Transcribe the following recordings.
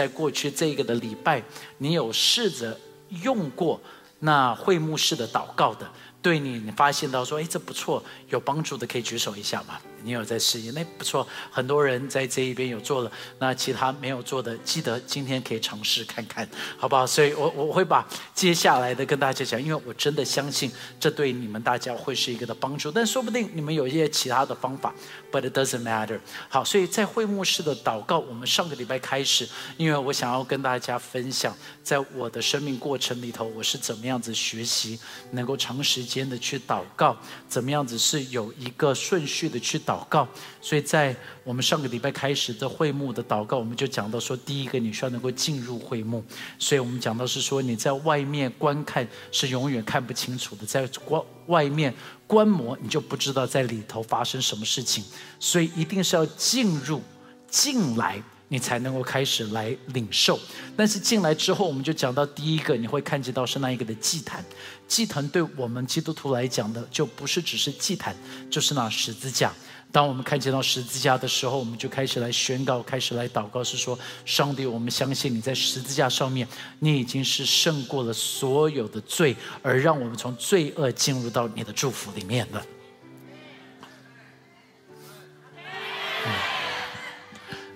在过去这个的礼拜，你有试着用过那会幕式的祷告的，对你，你发现到说，哎，这不错，有帮助的，可以举手一下吗？你有在试验，那不错。很多人在这一边有做了，那其他没有做的，记得今天可以尝试看看，好不好？所以我我会把接下来的跟大家讲，因为我真的相信这对你们大家会是一个的帮助。但说不定你们有一些其他的方法，but it doesn't matter。好，所以在会幕式的祷告，我们上个礼拜开始，因为我想要跟大家分享，在我的生命过程里头，我是怎么样子学习，能够长时间的去祷告，怎么样子是有一个顺序的去。祷告，所以在我们上个礼拜开始的会幕的祷告，我们就讲到说，第一个你需要能够进入会幕，所以我们讲到是说你在外面观看是永远看不清楚的，在观外面观摩你就不知道在里头发生什么事情，所以一定是要进入进来。你才能够开始来领受，但是进来之后，我们就讲到第一个，你会看见到是那一个的祭坛。祭坛对我们基督徒来讲的，就不是只是祭坛，就是那十字架。当我们看见到十字架的时候，我们就开始来宣告，开始来祷告，是说：上帝，我们相信你在十字架上面，你已经是胜过了所有的罪，而让我们从罪恶进入到你的祝福里面了。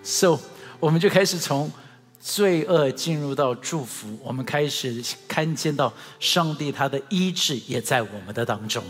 So。我们就开始从罪恶进入到祝福，我们开始看见到上帝他的医治也在我们的当中。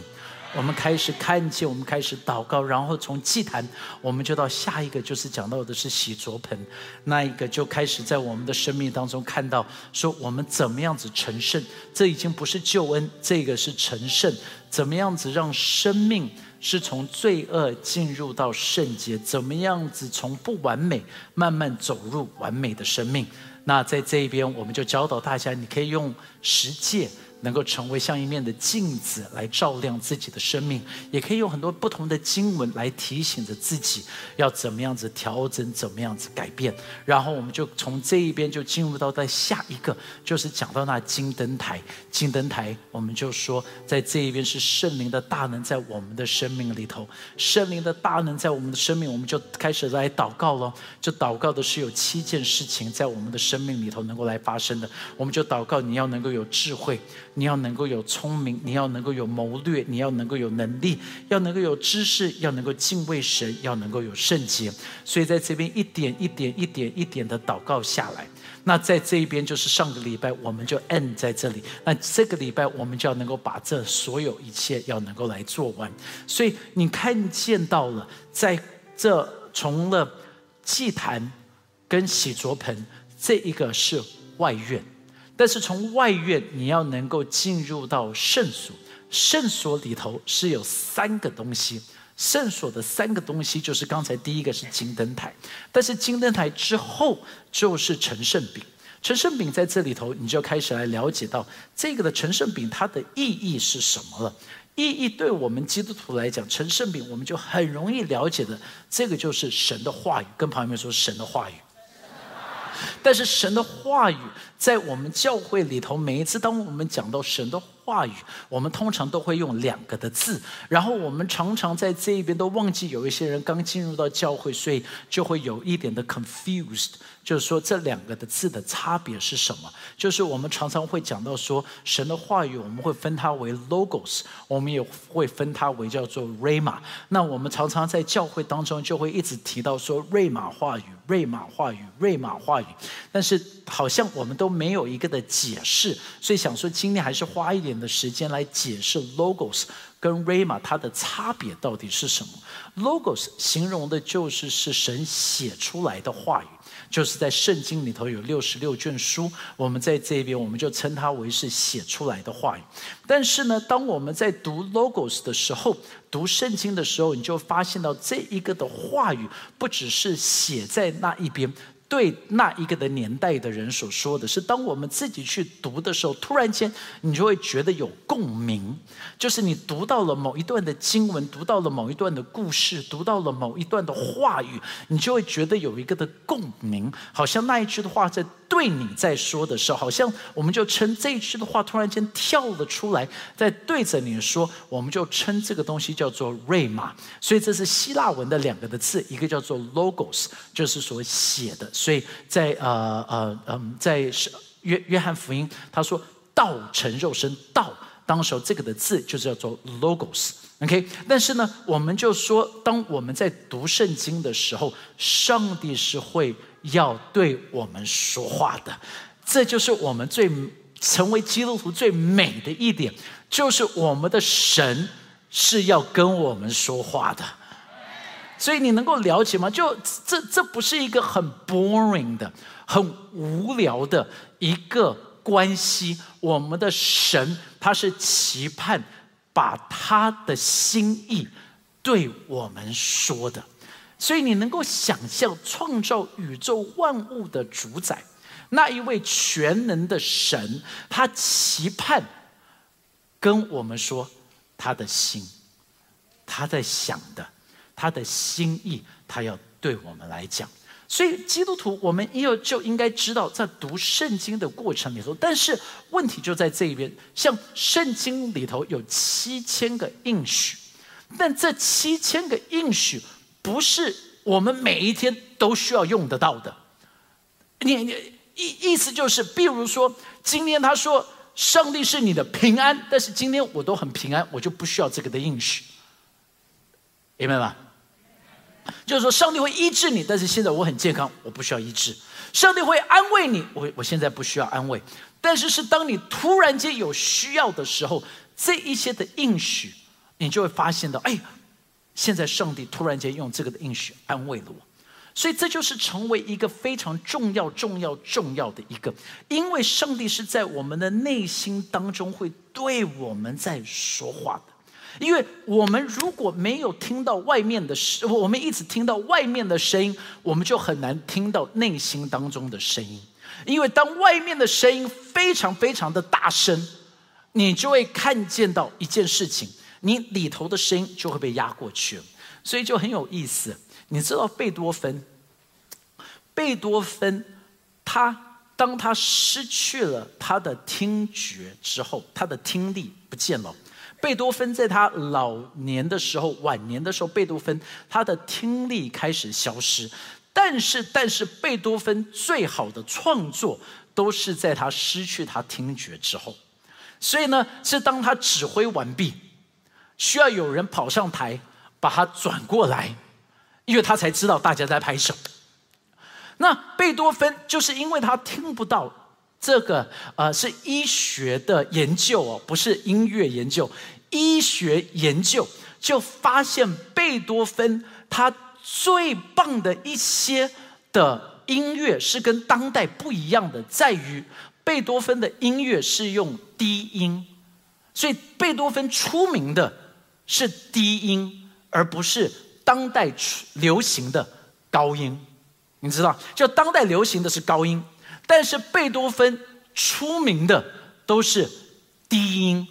我们开始看见，我们开始祷告，然后从祭坛，我们就到下一个，就是讲到的是洗濯盆，那一个就开始在我们的生命当中看到，说我们怎么样子成圣，这已经不是救恩，这个是成圣，怎么样子让生命。是从罪恶进入到圣洁，怎么样子从不完美慢慢走入完美的生命？那在这一边，我们就教导大家，你可以用实践。能够成为像一面的镜子来照亮自己的生命，也可以用很多不同的经文来提醒着自己要怎么样子调整，怎么样子改变。然后我们就从这一边就进入到在下一个，就是讲到那金灯台。金灯台，我们就说在这一边是圣灵的大能在我们的生命里头，圣灵的大能在我们的生命，我们就开始来祷告了。就祷告的是有七件事情在我们的生命里头能够来发生的，我们就祷告你要能够有智慧。你要能够有聪明，你要能够有谋略，你要能够有能力，要能够有知识，要能够敬畏神，要能够有圣洁。所以在这边一点一点、一点一点的祷告下来，那在这一边就是上个礼拜我们就 end 在这里。那这个礼拜我们就要能够把这所有一切要能够来做完。所以你看见到了，在这从了祭坛跟洗濯盆，这一个是外院。但是从外院，你要能够进入到圣所，圣所里头是有三个东西。圣所的三个东西就是刚才第一个是金灯台，但是金灯台之后就是陈圣饼。陈圣饼在这里头，你就开始来了解到这个的陈圣饼它的意义是什么了。意义对我们基督徒来讲，陈圣饼我们就很容易了解的，这个就是神的话语。跟朋友们说神的话语。但是神的话语在我们教会里头，每一次当我们讲到神的话语，我们通常都会用两个的字，然后我们常常在这一边都忘记有一些人刚进入到教会，所以就会有一点的 confused。就是说，这两个的字的差别是什么？就是我们常常会讲到说，神的话语，我们会分它为 logos，我们也会分它为叫做 rama。那我们常常在教会当中就会一直提到说，rama 话语，瑞玛话语，瑞玛话语。但是好像我们都没有一个的解释，所以想说今天还是花一点的时间来解释 logos 跟 rama 它的差别到底是什么。logos 形容的就是是神写出来的话语。就是在圣经里头有六十六卷书，我们在这边我们就称它为是写出来的话语。但是呢，当我们在读 logos 的时候，读圣经的时候，你就发现到这一个的话语不只是写在那一边。对那一个的年代的人所说的是，当我们自己去读的时候，突然间你就会觉得有共鸣，就是你读到了某一段的经文，读到了某一段的故事，读到了某一段的话语，你就会觉得有一个的共鸣，好像那一句的话在对你在说的时候，好像我们就称这一句的话突然间跳了出来，在对着你说，我们就称这个东西叫做瑞玛。所以这是希腊文的两个的字，一个叫做 logos，就是所写的。所以在呃呃嗯，在约约翰福音，他说道成肉身，道当时候这个的字就是叫做 logos，OK。但是呢，我们就说，当我们在读圣经的时候，上帝是会要对我们说话的，这就是我们最成为基督徒最美的一点，就是我们的神是要跟我们说话的。所以你能够了解吗？就这，这不是一个很 boring 的、很无聊的一个关系。我们的神他是期盼把他的心意对我们说的。所以你能够想象创造宇宙万物的主宰那一位全能的神，他期盼跟我们说他的心，他在想的。他的心意，他要对我们来讲，所以基督徒，我们要就应该知道，在读圣经的过程里头，但是问题就在这一边，像圣经里头有七千个应许，但这七千个应许不是我们每一天都需要用得到的。你你意意思就是，比如说，今天他说上帝是你的平安，但是今天我都很平安，我就不需要这个的应许，明白吗？就是说，上帝会医治你，但是现在我很健康，我不需要医治。上帝会安慰你，我我现在不需要安慰。但是是当你突然间有需要的时候，这一些的应许，你就会发现到，哎，现在上帝突然间用这个的应许安慰了我。所以这就是成为一个非常重要、重要、重要的一个，因为上帝是在我们的内心当中会对我们在说话的。因为我们如果没有听到外面的声，我们一直听到外面的声音，我们就很难听到内心当中的声音。因为当外面的声音非常非常的大声，你就会看见到一件事情，你里头的声音就会被压过去了。所以就很有意思。你知道贝多芬？贝多芬他当他失去了他的听觉之后，他的听力不见了。贝多芬在他老年的时候、晚年的时候，贝多芬他的听力开始消失。但是，但是贝多芬最好的创作都是在他失去他听觉之后。所以呢，是当他指挥完毕，需要有人跑上台把他转过来，因为他才知道大家在拍手。那贝多芬就是因为他听不到这个，呃，是医学的研究哦，不是音乐研究。医学研究就发现，贝多芬他最棒的一些的音乐是跟当代不一样的，在于贝多芬的音乐是用低音，所以贝多芬出名的是低音，而不是当代流行的高音。你知道，就当代流行的是高音，但是贝多芬出名的都是低音，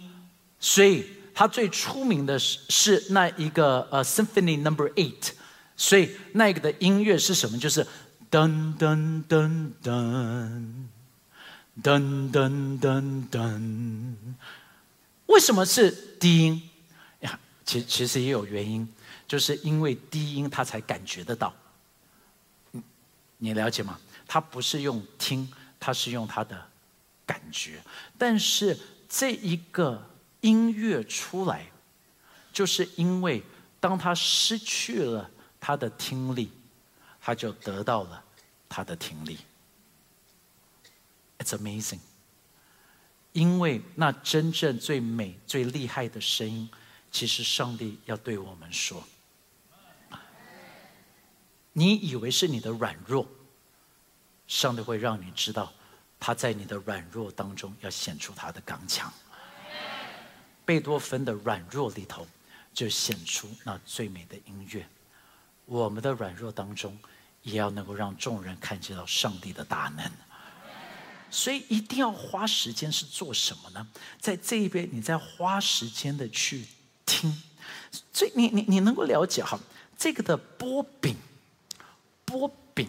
所以。他最出名的是是那一个呃，Symphony Number Eight，所以那个的音乐是什么？就是噔噔噔噔噔噔噔噔。为什么是低音？呀，其其实也有原因，就是因为低音他才感觉得到。你了解吗？他不是用听，他是用他的感觉。但是这一个。音乐出来，就是因为当他失去了他的听力，他就得到了他的听力。It's amazing，因为那真正最美、最厉害的声音，其实上帝要对我们说：你以为是你的软弱，上帝会让你知道，他在你的软弱当中要显出他的刚强。贝多芬的软弱里头，就显出那最美的音乐。我们的软弱当中，也要能够让众人看见到上帝的大能。所以一定要花时间是做什么呢？在这一边，你在花时间的去听。所以你你你能够了解哈，这个的波饼，波饼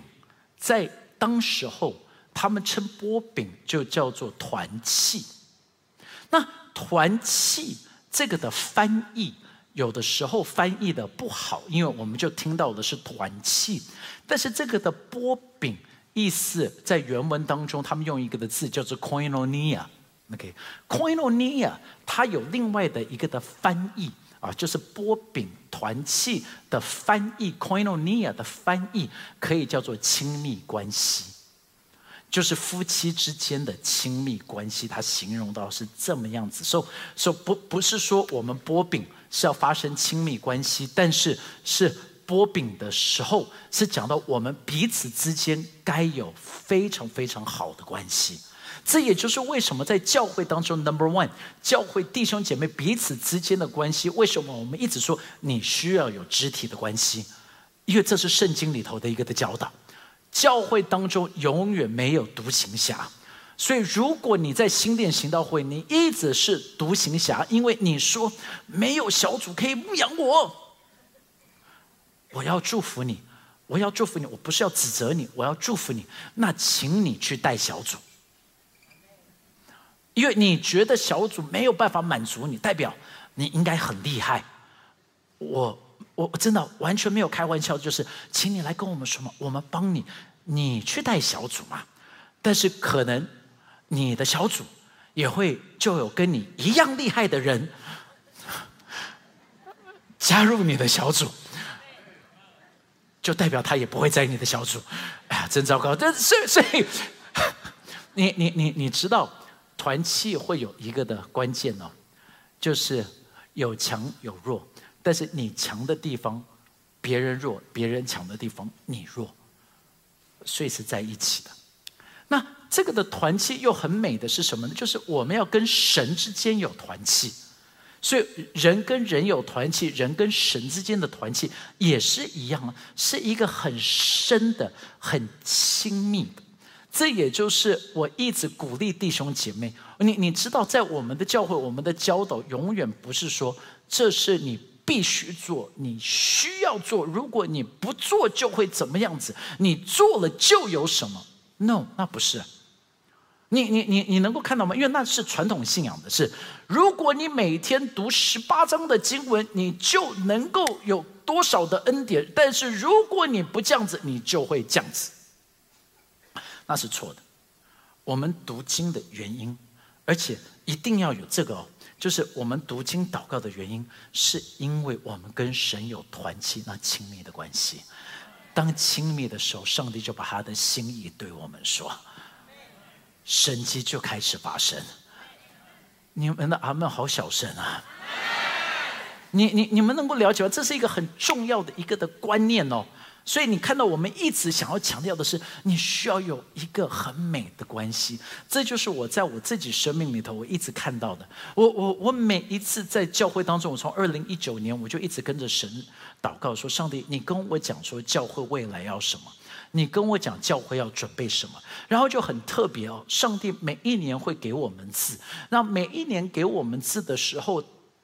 在当时候，他们称波饼就叫做团契。那团契这个的翻译，有的时候翻译的不好，因为我们就听到的是团契，但是这个的波饼意思在原文当中，他们用一个的字叫做 “koinonia”。OK，“koinonia” 它有另外的一个的翻译啊，就是波饼团契的翻译。“koinonia” 的翻译可以叫做亲密关系，就是夫妻之间的亲密关系。它形容到是这么样子，说说不不是说我们波饼是要发生亲密关系，但是是。波饼的时候，是讲到我们彼此之间该有非常非常好的关系。这也就是为什么在教会当中，Number One，教会弟兄姐妹彼此之间的关系，为什么我们一直说你需要有肢体的关系？因为这是圣经里头的一个的教导。教会当中永远没有独行侠，所以如果你在新店行道会，你一直是独行侠，因为你说没有小组可以牧养我。我要祝福你，我要祝福你，我不是要指责你，我要祝福你。那请你去带小组，因为你觉得小组没有办法满足你，代表你应该很厉害。我我真的完全没有开玩笑，就是请你来跟我们说嘛，我们帮你，你去带小组嘛。但是可能你的小组也会就有跟你一样厉害的人加入你的小组。就代表他也不会在你的小组，哎呀，真糟糕！这所以所以，你你你你知道团契会有一个的关键哦，就是有强有弱，但是你强的地方别人弱，别人强的地方你弱，所以是在一起的。那这个的团契又很美的是什么呢？就是我们要跟神之间有团契。所以人跟人有团契，人跟神之间的团契也是一样，是一个很深的、很亲密的。这也就是我一直鼓励弟兄姐妹，你你知道，在我们的教会，我们的教导永远不是说这是你必须做，你需要做，如果你不做就会怎么样子，你做了就有什么？No，那不是。你你你你能够看到吗？因为那是传统信仰的是，如果你每天读十八章的经文，你就能够有多少的恩典；但是如果你不这样子，你就会这样子。那是错的。我们读经的原因，而且一定要有这个哦，就是我们读经祷告的原因，是因为我们跟神有团契那亲密的关系。当亲密的时候，上帝就把他的心意对我们说。神迹就开始发生，你们的阿门好小声啊！你你你们能够了解吗？这是一个很重要的一个的观念哦。所以你看到我们一直想要强调的是，你需要有一个很美的关系。这就是我在我自己生命里头我一直看到的。我我我每一次在教会当中，我从二零一九年我就一直跟着神祷告，说上帝，你跟我讲说教会未来要什么。你跟我讲教会要准备什么，然后就很特别哦。上帝每一年会给我们字，那每一年给我们字的时候，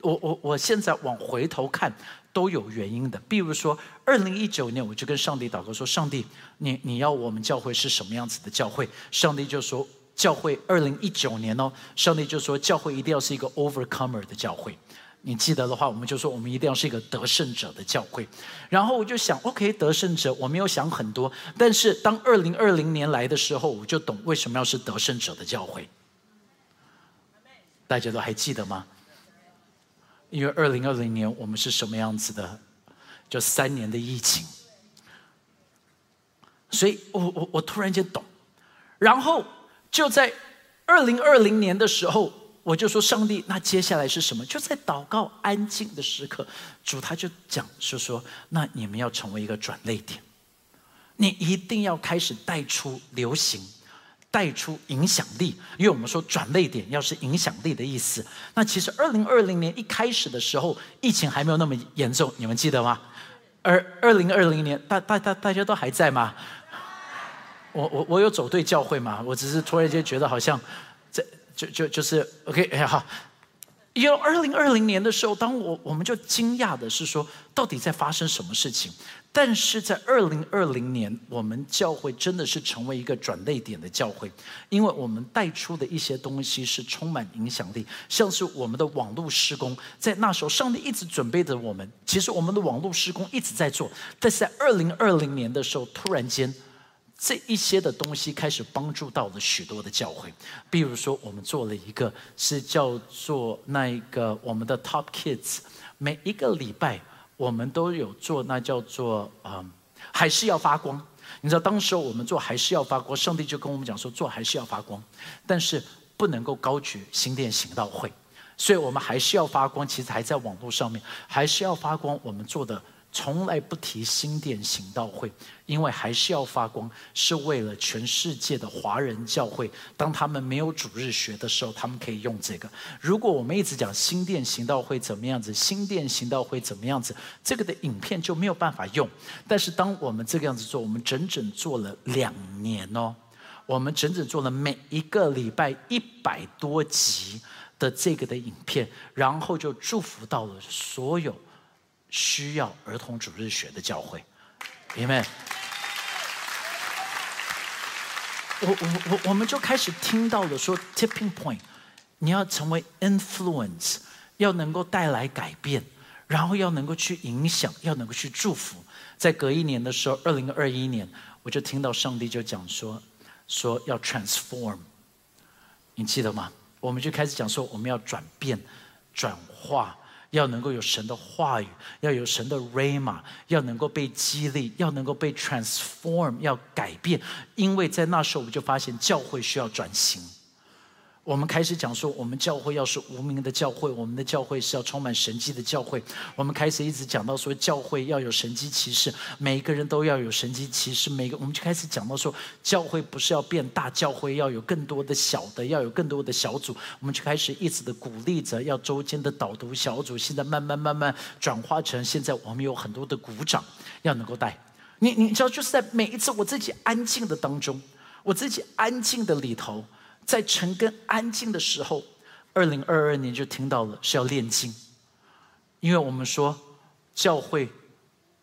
我我我现在往回头看都有原因的。比如说，二零一九年我就跟上帝祷告说：“上帝，你你要我们教会是什么样子的教会？”上帝就说：“教会二零一九年哦，上帝就说教会一定要是一个 overcomer 的教会。”你记得的话，我们就说我们一定要是一个得胜者的教会。然后我就想，OK，得胜者，我没有想很多。但是当二零二零年来的时候，我就懂为什么要是得胜者的教会。大家都还记得吗？因为二零二零年我们是什么样子的？就三年的疫情。所以我我我突然间懂。然后就在二零二零年的时候。我就说上帝，那接下来是什么？就在祷告安静的时刻，主他就讲是说，那你们要成为一个转泪点，你一定要开始带出流行，带出影响力。因为我们说转泪点要是影响力的意思，那其实二零二零年一开始的时候，疫情还没有那么严重，你们记得吗？而二零二零年，大大大大家都还在吗？我我我有走对教会吗？我只是突然间觉得好像。这就就就是 OK 哎好，因为二零二零年的时候，当我我们就惊讶的是说，到底在发生什么事情？但是在二零二零年，我们教会真的是成为一个转泪点的教会，因为我们带出的一些东西是充满影响力，像是我们的网络施工，在那时候上帝一直准备着我们，其实我们的网络施工一直在做，但是在二零二零年的时候，突然间这一些的东西开始帮助到了许多的教会，比如说我们做了一个是叫做那一个我们的 Top Kids，每一个礼拜我们都有做那叫做嗯还是要发光。你知道当时我们做还是要发光，上帝就跟我们讲说做还是要发光，但是不能够高举新店行道会，所以我们还是要发光。其实还在网络上面还是要发光，我们做的。从来不提新店行道会，因为还是要发光，是为了全世界的华人教会。当他们没有主日学的时候，他们可以用这个。如果我们一直讲新店行道会怎么样子，新店行道会怎么样子，这个的影片就没有办法用。但是当我们这个样子做，我们整整做了两年哦，我们整整做了每一个礼拜一百多集的这个的影片，然后就祝福到了所有。需要儿童主日学的教会，明白？我我我我们就开始听到了说，tipping point，你要成为 influence，要能够带来改变，然后要能够去影响，要能够去祝福。在隔一年的时候，二零二一年，我就听到上帝就讲说，说要 transform，你记得吗？我们就开始讲说，我们要转变、转化。要能够有神的话语，要有神的 rama，要能够被激励，要能够被 transform，要改变，因为在那时候我们就发现教会需要转型。我们开始讲说，我们教会要是无名的教会，我们的教会是要充满神迹的教会。我们开始一直讲到说，教会要有神迹骑士，每一个人都要有神迹骑士。每个我们就开始讲到说，教会不是要变大，教会要有更多的小的，要有更多的小组。我们就开始一直的鼓励着，要周间的导读小组。现在慢慢慢慢转化成，现在我们有很多的鼓掌，要能够带。你你知道，就是在每一次我自己安静的当中，我自己安静的里头。在陈根安静的时候，二零二二年就听到了是要炼金，因为我们说教会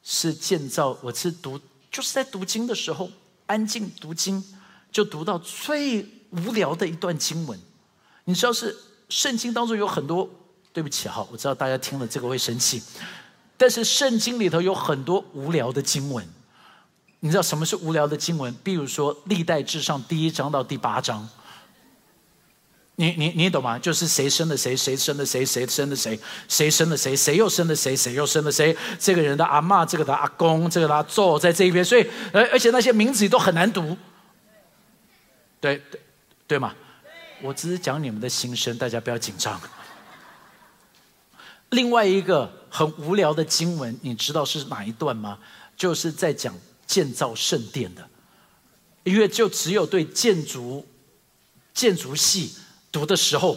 是建造，我是读就是在读经的时候安静读经，就读到最无聊的一段经文。你知道是圣经当中有很多，对不起哈，我知道大家听了这个会生气，但是圣经里头有很多无聊的经文。你知道什么是无聊的经文？比如说历代至上第一章到第八章。你你你懂吗？就是谁生了谁，谁生了谁，谁生了谁，谁生了谁，谁又生了谁，谁又生了谁。这个人的阿妈，这个的阿公，这个的阿祖在这一边，所以而而且那些名字都很难读。对对对吗？我只是讲你们的心声，大家不要紧张。另外一个很无聊的经文，你知道是哪一段吗？就是在讲建造圣殿的，因为就只有对建筑建筑系。读的时候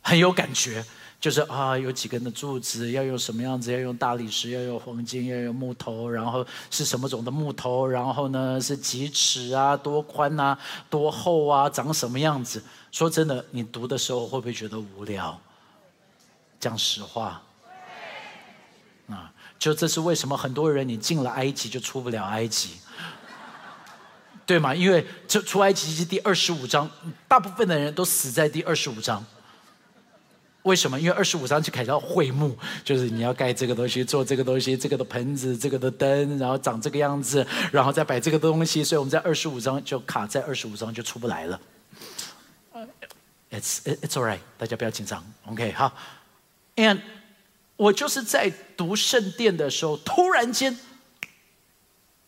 很有感觉，就是啊，有几根的柱子，要用什么样子？要用大理石，要用黄金，要用木头，然后是什么种的木头？然后呢，是几尺啊？多宽啊？多厚啊？长什么样子？说真的，你读的时候会不会觉得无聊？讲实话，啊，就这是为什么很多人你进了埃及就出不了埃及。对吗？因为这出埃及记第二十五章，大部分的人都死在第二十五章。为什么？因为二十五章就开始要会幕，就是你要盖这个东西，做这个东西，这个的盆子，这个的灯，然后长这个样子，然后再摆这个东西。所以我们在二十五章就卡在二十五章就出不来了。It's it's all right，大家不要紧张。OK，好。And 我就是在读圣殿的时候，突然间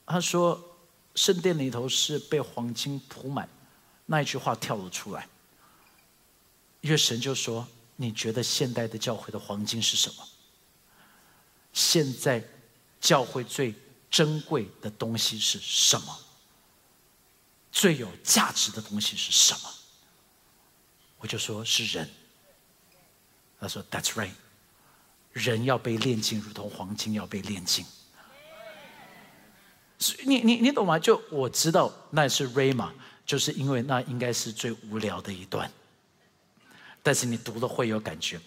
他说。圣殿里头是被黄金铺满，那一句话跳了出来。因为神就说：“你觉得现代的教会的黄金是什么？现在教会最珍贵的东西是什么？最有价值的东西是什么？”我就说是人。他说：“That's right，人要被炼金，如同黄金要被炼金。”你你你懂吗？就我知道那是 Ray 嘛，就是因为那应该是最无聊的一段，但是你读了会有感觉。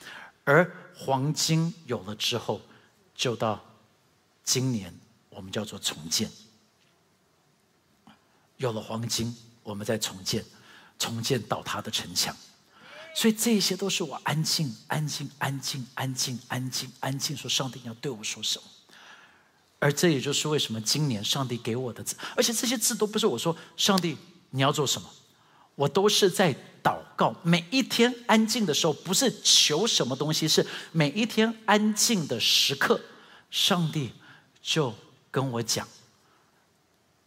而黄金有了之后，就到今年我们叫做重建。有了黄金，我们在重建，重建倒塌的城墙。所以这些都是我安静、安静、安静、安静、安静、安静，说上帝要对我说什么。而这也就是为什么今年上帝给我的字，而且这些字都不是我说上帝你要做什么，我都是在祷告。每一天安静的时候，不是求什么东西，是每一天安静的时刻，上帝就跟我讲。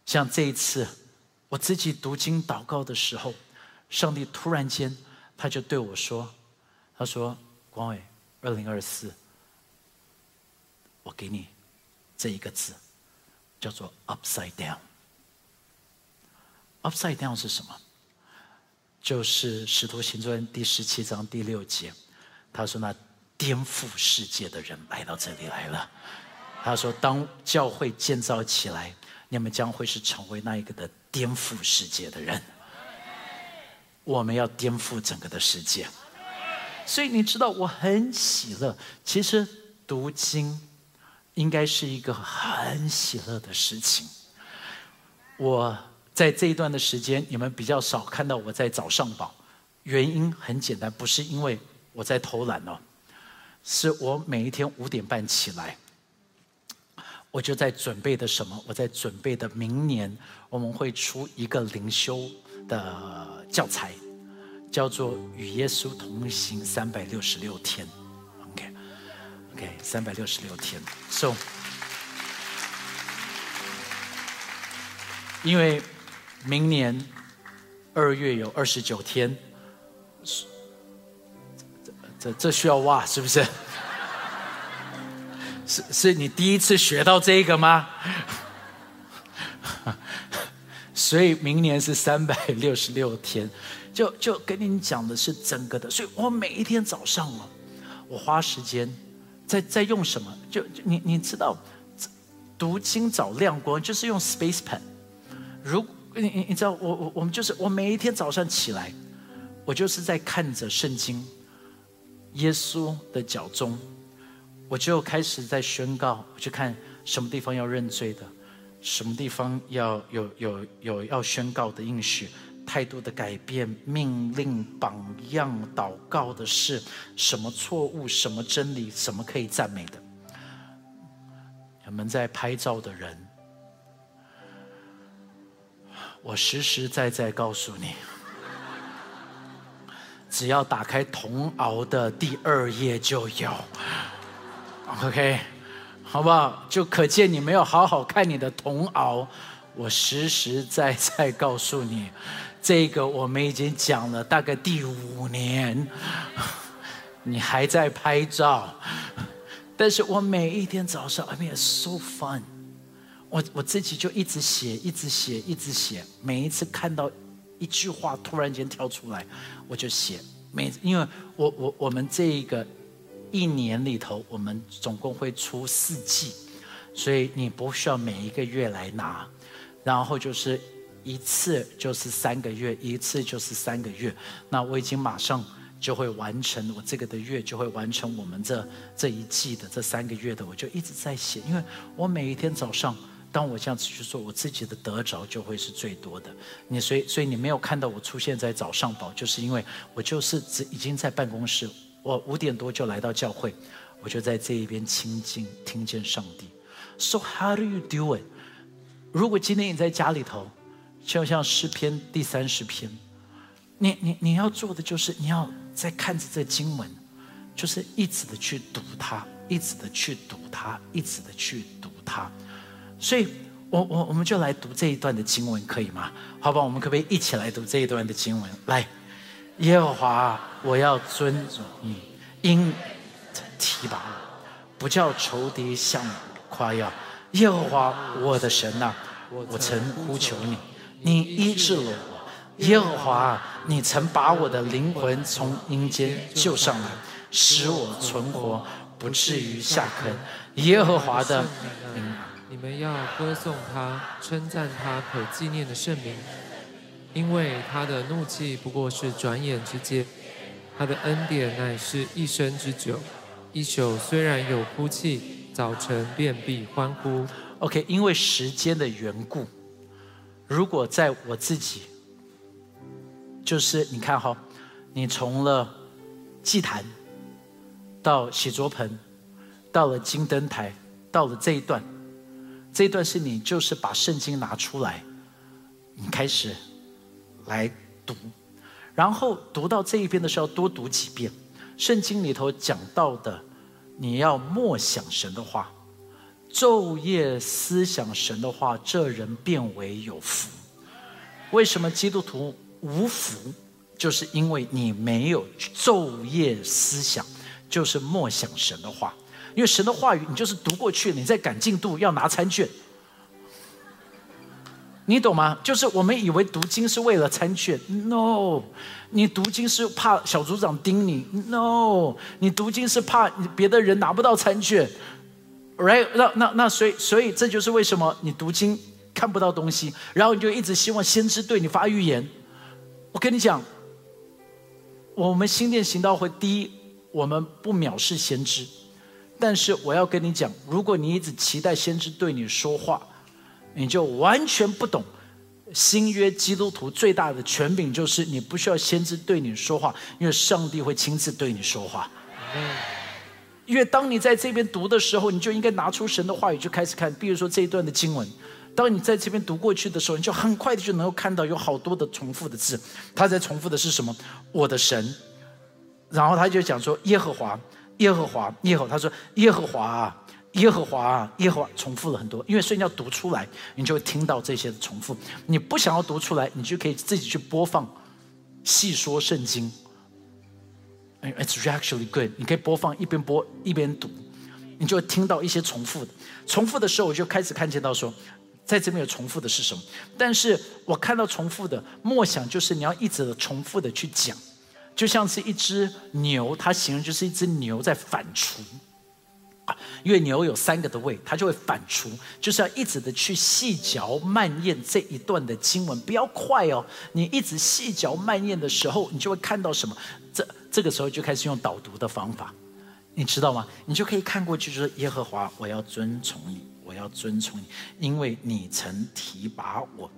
像这一次，我自己读经祷告的时候，上帝突然间他就对我说：“他说，光伟，二零二四，我给你。”这一个字叫做 “upside down”。“upside down” 是什么？就是《使徒行传》第十七章第六节，他说：“那颠覆世界的人来到这里来了。”他说：“当教会建造起来，你们将会是成为那一个的颠覆世界的人。我们要颠覆整个的世界。所以你知道，我很喜乐。其实读经。”应该是一个很喜乐的事情。我在这一段的时间，你们比较少看到我在早上宝，原因很简单，不是因为我在偷懒哦，是我每一天五点半起来，我就在准备的什么？我在准备的明年我们会出一个灵修的教材，叫做《与耶稣同行三百六十六天》。三百六十六天。So，因为明年二月有二十九天，这这这需要哇，是不是？是是你第一次学到这个吗？所以明年是三百六十六天，就就跟你讲的是整个的。所以我每一天早上啊，我花时间。在在用什么？就你你知道，读经找亮光就是用 Space Pen。如你你你知道，我我我们就是我每一天早上起来，我就是在看着圣经，耶稣的脚中，我就开始在宣告，我去看什么地方要认罪的，什么地方要有有有要宣告的应许。态度的改变，命令、榜样、祷告的事，什么错误，什么真理，什么可以赞美的？我们在拍照的人，我实实在在告诉你，只要打开铜熬的第二页就有，OK，好不好？就可见你没有好好看你的铜熬。我实实在在告诉你。这个我们已经讲了大概第五年，你还在拍照，但是我每一天早上，I mean so fun，我我自己就一直写，一直写，一直写。每一次看到一句话突然间跳出来，我就写。每因为我我我们这一个一年里头，我们总共会出四季，所以你不需要每一个月来拿，然后就是。一次就是三个月，一次就是三个月。那我已经马上就会完成，我这个的月就会完成我们这这一季的这三个月的，我就一直在写。因为我每一天早上，当我这样子去做，我自己的得着就会是最多的。你所以所以你没有看到我出现在早上宝，就是因为我就是只已经在办公室，我五点多就来到教会，我就在这一边亲近听见上帝。So how do you do it？如果今天你在家里头。就像诗篇第三十篇，你你你要做的就是你要在看着这经文，就是一直的去读它，一直的去读它，一直的去读它。所以，我我我们就来读这一段的经文，可以吗？好吧，我们可不可以一起来读这一段的经文？来，耶和华，我要尊重你，因提拔我，不叫仇敌向我夸耀。耶和华，我的神呐，我曾呼求你。你医治了我，耶和华，你曾把我的灵魂从阴间救上来，使我存活，不至于下坑。耶和华的，你们要歌颂他，称赞他可纪念的圣名，因为他的怒气不过是转眼之间，他的恩典乃是一生之久。一宿虽然有哭泣，早晨便必欢呼。OK，因为时间的缘故。如果在我自己，就是你看哈，你从了祭坛到洗桌盆，到了金灯台，到了这一段，这一段是你就是把圣经拿出来，你开始来读，然后读到这一边的时候多读几遍。圣经里头讲到的，你要默想神的话，昼夜思想神的话，这人变为有福。为什么基督徒无福？就是因为你没有昼夜思想，就是默想神的话。因为神的话语，你就是读过去，你在赶进度，要拿餐卷，你懂吗？就是我们以为读经是为了餐卷，no，你读经是怕小组长盯你，no，你读经是怕别的人拿不到餐卷，right？那那那，所以所以这就是为什么你读经看不到东西，然后你就一直希望先知对你发预言。我跟你讲，我们新店行道会，第一，我们不藐视先知。但是我要跟你讲，如果你一直期待先知对你说话，你就完全不懂新约基督徒最大的权柄就是你不需要先知对你说话，因为上帝会亲自对你说话。因为当你在这边读的时候，你就应该拿出神的话语就开始看。比如说这一段的经文，当你在这边读过去的时候，你就很快的就能够看到有好多的重复的字。他在重复的是什么？我的神。然后他就讲说耶和华。耶和华，耶和，他说耶和华，耶和华，耶和华，重复了很多，因为所以你要读出来，你就会听到这些的重复。你不想要读出来，你就可以自己去播放，细说圣经。It's actually good。你可以播放一边播一边读，你就会听到一些重复的。重复的时候，我就开始看见到说，在这边有重复的是什么？但是我看到重复的，默想就是你要一直重复的去讲。就像是一只牛，它形容就是一只牛在反刍，因为牛有三个的胃，它就会反刍，就是要一直的去细嚼慢咽这一段的经文，不要快哦。你一直细嚼慢咽的时候，你就会看到什么？这个时候就开始用导读的方法，你知道吗？你就可以看过去，就是耶和华，我要遵从你，我要遵从你，因为你曾提拔我，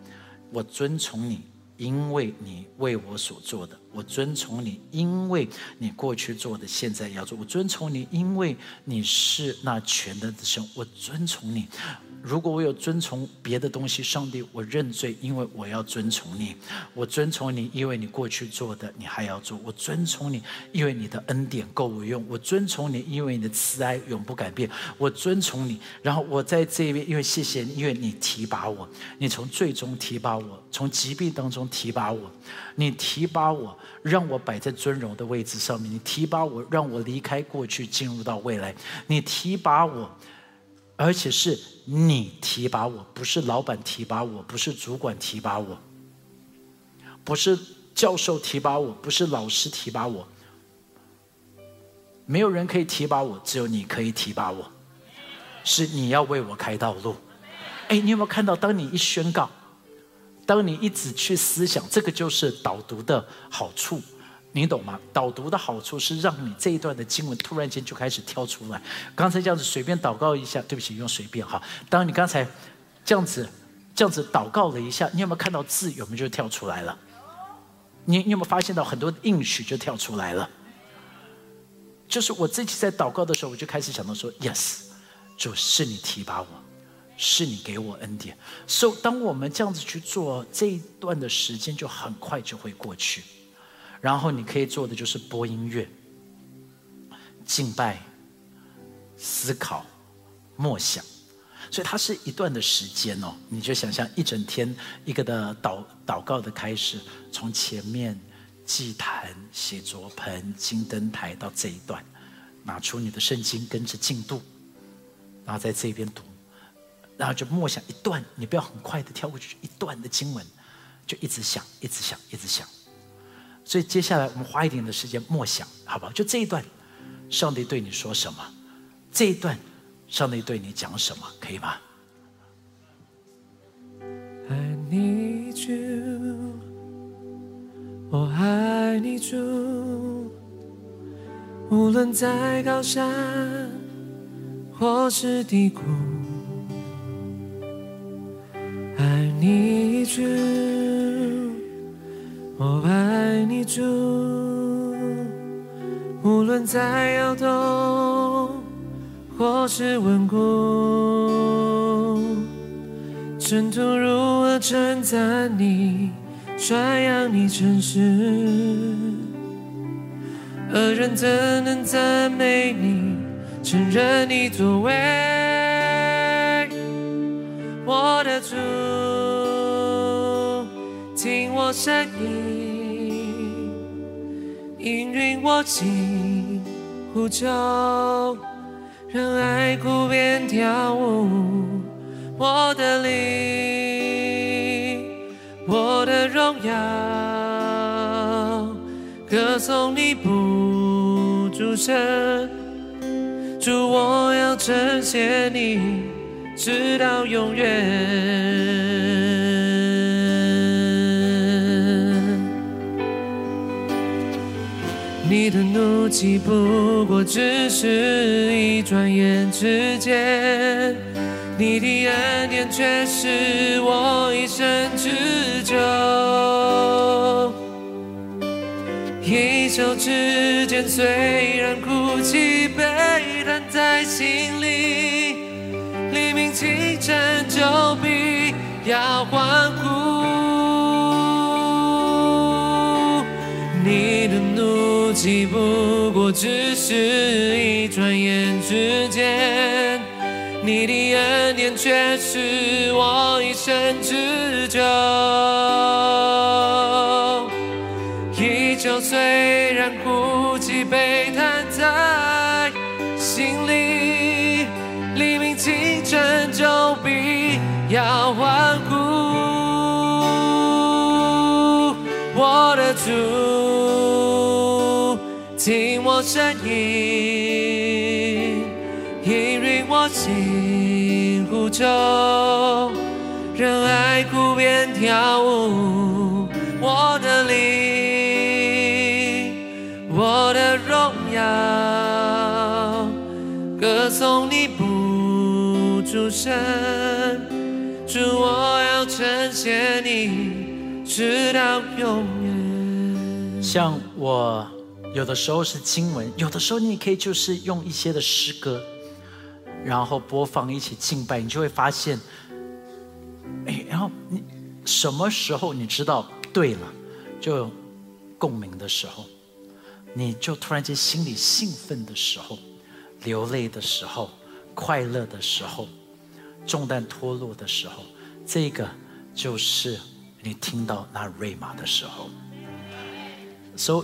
我遵从你。因为你为我所做的，我遵从你；因为你过去做的，现在要做，我遵从你；因为你是那全能的神，我遵从你。如果我有遵从别的东西，上帝，我认罪，因为我要遵从你。我遵从你，因为你过去做的，你还要做。我遵从你，因为你的恩典够我用。我遵从你，因为你的慈爱永不改变。我遵从你，然后我在这边，因为谢谢你，因为你提拔我，你从最终提拔我，从疾病当中提拔我，你提拔我，让我摆在尊荣的位置上面。你提拔我，让我离开过去，进入到未来。你提拔我。而且是你提拔我，不是老板提拔我，不是主管提拔我，不是教授提拔我，不是老师提拔我。没有人可以提拔我，只有你可以提拔我。是你要为我开道路。哎，你有没有看到？当你一宣告，当你一直去思想，这个就是导读的好处。你懂吗？导读的好处是让你这一段的经文突然间就开始跳出来。刚才这样子随便祷告一下，对不起，用随便哈。当你刚才这样子这样子祷告了一下，你有没有看到字有没有就跳出来了？你你有没有发现到很多应许就跳出来了？就是我自己在祷告的时候，我就开始想到说：Yes，主是你提拔我，是你给我恩典。所以当我们这样子去做，这一段的时间就很快就会过去。然后你可以做的就是播音乐、敬拜、思考、默想，所以它是一段的时间哦。你就想象一整天一个的祷祷告的开始，从前面祭坛、写作盆、金灯台到这一段，拿出你的圣经跟着进度，然后在这边读，然后就默想一段，你不要很快的跳过去一段的经文，就一直想，一直想，一直想。所以接下来我们花一点的时间默想，好不好？就这一段，上帝对你说什么？这一段，上帝对你讲什么？可以吗？I need you，我爱你主，无论在高山或是低谷，I need you。我爱你，主，无论再摇动或是稳固尘土如何称赞你，传扬你诚实？恶人怎能赞美你，承认你作为？我的主，听我声音，应允我心呼求，让爱哭变跳舞。我的灵，我的荣耀，歌颂你不住声，主我要呈现你，直到永远。你的怒气不过只是一转眼之间，你的恩典却是我一生之久。一手之间，虽然哭泣悲叹在心里，黎明清晨就必要欢呼。怒气不过只是一转眼之间，你的恩典却是我一生之久。依旧虽然哭泣悲叹在心里，黎明清晨就必要欢听我声音，引允我心呼求，让爱哭变跳舞。我的灵，我的荣耀，歌颂你不住声，主我要呈现你，直到永远。像我有的时候是经文，有的时候你也可以就是用一些的诗歌，然后播放一起敬拜，你就会发现，哎，然后你什么时候你知道对了，就共鸣的时候，你就突然间心里兴奋的时候，流泪的时候，快乐的时候，重担脱落的时候，这个就是你听到那瑞玛的时候。So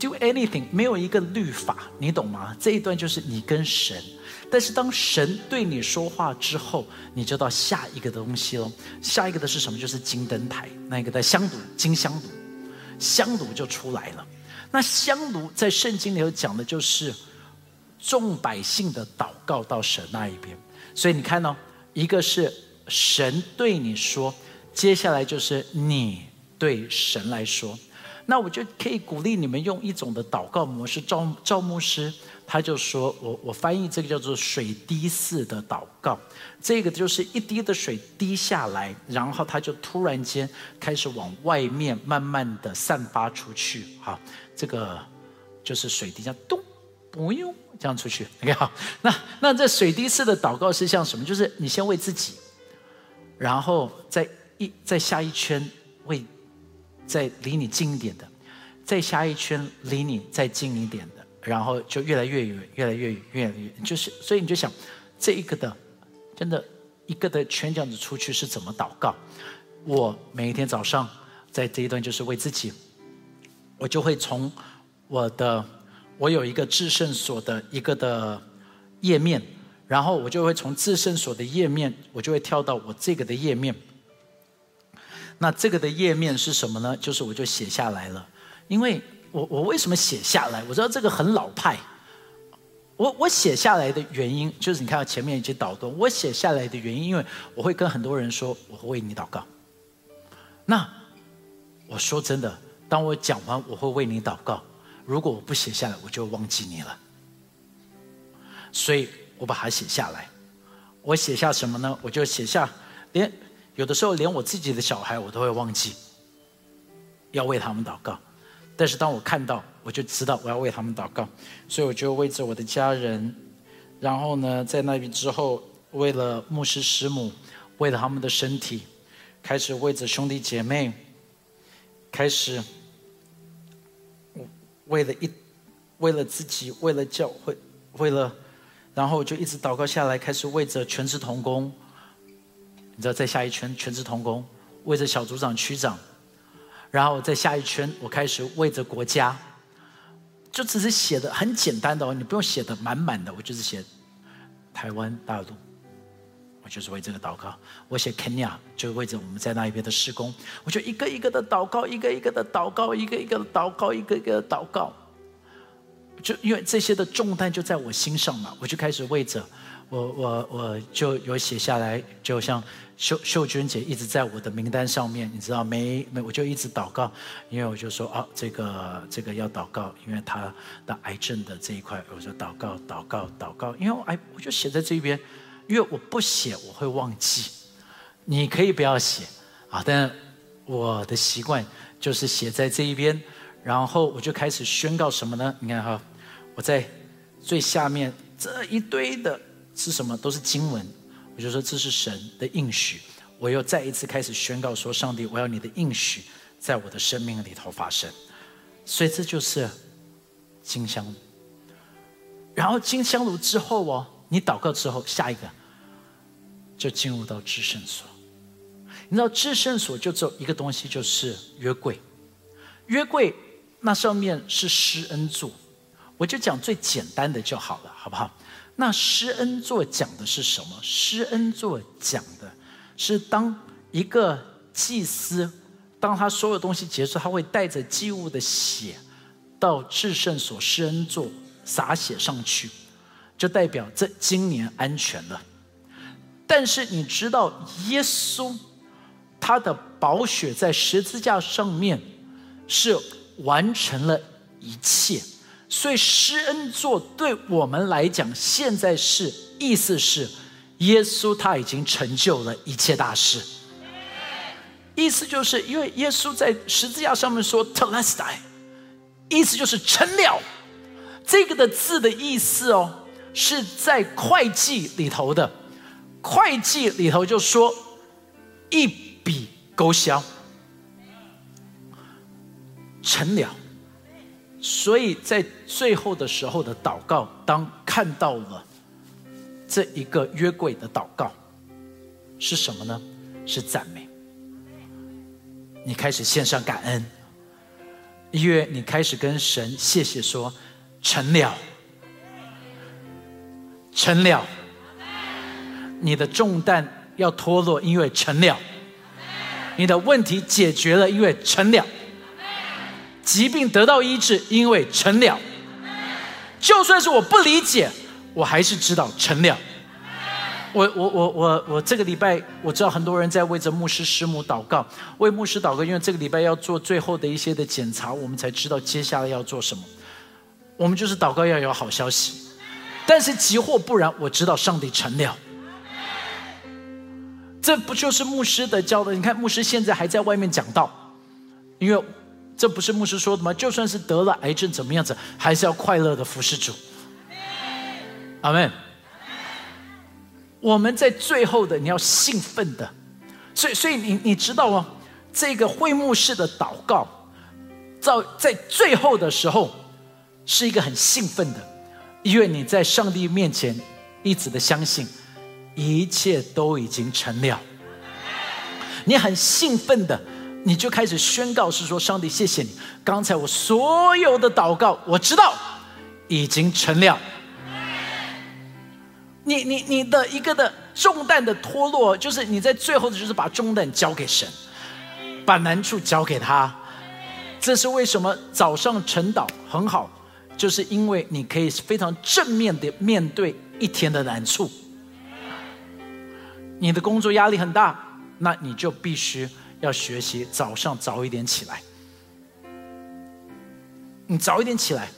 do anything 没有一个律法，你懂吗？这一段就是你跟神，但是当神对你说话之后，你就到下一个东西喽。下一个的是什么？就是金灯台，那个的香炉，金香炉，香炉就出来了。那香炉在圣经里头讲的就是众百姓的祷告到神那一边，所以你看哦，一个是神对你说，接下来就是你对神来说。那我就可以鼓励你们用一种的祷告模式。赵赵牧师他就说我我翻译这个叫做水滴式的祷告，这个就是一滴的水滴下来，然后它就突然间开始往外面慢慢的散发出去。好，这个就是水滴这样咚，不用这样出去。OK 好，那那这水滴式的祷告是像什么？就是你先为自己，然后再一再下一圈。再离你近一点的，再下一圈离你再近一点的，然后就越来越远，越来越远，越来越。就是所以你就想，这一个的，真的一个的圈这样子出去是怎么祷告？我每一天早上在这一段就是为自己，我就会从我的我有一个至圣所的一个的页面，然后我就会从至圣所的页面，我就会跳到我这个的页面。那这个的页面是什么呢？就是我就写下来了，因为我我为什么写下来？我知道这个很老派。我我写下来的原因就是你看到前面一句导读，我写下来的原因，因为我会跟很多人说我会为你祷告。那我说真的，当我讲完我会为你祷告，如果我不写下来，我就忘记你了。所以我把它写下来。我写下什么呢？我就写下连。有的时候，连我自己的小孩我都会忘记要为他们祷告，但是当我看到，我就知道我要为他们祷告，所以我就为着我的家人，然后呢，在那边之后，为了牧师师母，为了他们的身体，开始为着兄弟姐妹，开始为了一为了自己，为了教会，为了，然后就一直祷告下来，开始为着全职童工，你知道，在下一圈全职同工，为着小组长、区长，然后在下一圈，我开始为着国家，就只是写的很简单的哦，你不用写的满满的，我就是写台湾大陆。我就是为这个祷告，我写 Kenya 就为着我们在那一边的施工，我就一个一个的祷告，一个一个的祷告，一个一个的祷告，一个一个的祷告。就因为这些的重担就在我心上嘛，我就开始为着我我我就有写下来，就像秀秀娟姐一直在我的名单上面，你知道没？没我就一直祷告，因为我就说啊，这个这个要祷告，因为他的癌症的这一块，我说祷告祷告祷告，因为哎，我就写在这边。因为我不写我会忘记，你可以不要写啊，但我的习惯就是写在这一边，然后我就开始宣告什么呢？你看哈，我在最下面这一堆的是什么？都是经文，我就说这是神的应许。我又再一次开始宣告说：上帝，我要你的应许在我的生命里头发生。所以这就是金香炉。然后金香炉之后哦，你祷告之后，下一个。就进入到至圣所，你知道至圣所就只有一个东西，就是约柜。约柜那上面是施恩座，我就讲最简单的就好了，好不好？那施恩座讲的是什么？施恩座讲的是当一个祭司，当他所有东西结束，他会带着祭物的血到至圣所施恩座洒血上去，就代表这今年安全了。但是你知道，耶稣他的宝血在十字架上面是完成了一切，所以施恩座对我们来讲，现在是意思是耶稣他已经成就了一切大事。意思就是因为耶稣在十字架上面说 t e l e s t i 意思就是成了。这个的字的意思哦，是在会计里头的。会计里头就说一笔勾销成了，所以在最后的时候的祷告，当看到了这一个约柜的祷告是什么呢？是赞美。你开始献上感恩，因为你开始跟神谢谢说成了，成了。你的重担要脱落，因为成了；你的问题解决了，因为成了；疾病得到医治，因为成了。就算是我不理解，我还是知道成了。我我我我我这个礼拜我知道很多人在为着牧师师母祷告，为牧师祷告，因为这个礼拜要做最后的一些的检查，我们才知道接下来要做什么。我们就是祷告要有好消息，但是急或不然，我知道上帝成了。这不就是牧师的教的？你看，牧师现在还在外面讲道，因为这不是牧师说的吗？就算是得了癌症，怎么样子，还是要快乐的服侍主。阿门。我们在最后的，你要兴奋的，所以，所以你你知道吗？这个会幕式的祷告，在在最后的时候，是一个很兴奋的，因为你在上帝面前一直的相信。一切都已经成了，你很兴奋的，你就开始宣告，是说上帝谢谢你，刚才我所有的祷告，我知道已经成了。你你你的一个的重担的脱落，就是你在最后的就是把重担交给神，把难处交给他。这是为什么早上晨祷很好，就是因为你可以非常正面的面对一天的难处。你的工作压力很大，那你就必须要学习早上早一点起来。你早一点起来，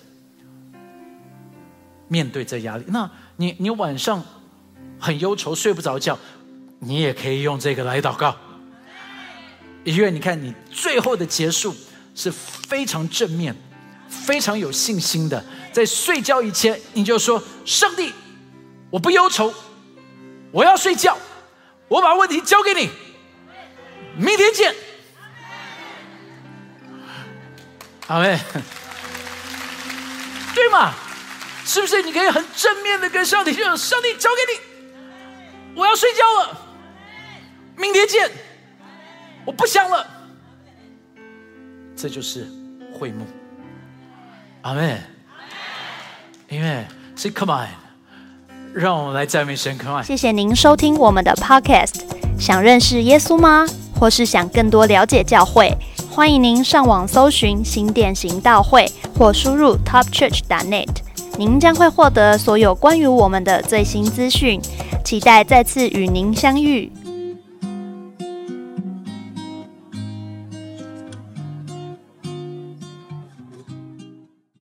面对这压力。那你你晚上很忧愁睡不着觉，你也可以用这个来祷告。因为你看，你最后的结束是非常正面、非常有信心的。在睡觉以前，你就说：“上帝，我不忧愁，我要睡觉。”我把问题交给你，明天见。阿妹，对吗？是不是？你可以很正面的跟上帝说：“上帝交给你，我要睡觉了，明天见，我不想了。”这就是会幕。阿妹，因为是 Come on，让我们来赞美神。Come on，谢谢您收听我们的 Podcast。想认识耶稣吗？或是想更多了解教会？欢迎您上网搜寻新店行道会，或输入 topchurch.net，您将会获得所有关于我们的最新资讯。期待再次与您相遇。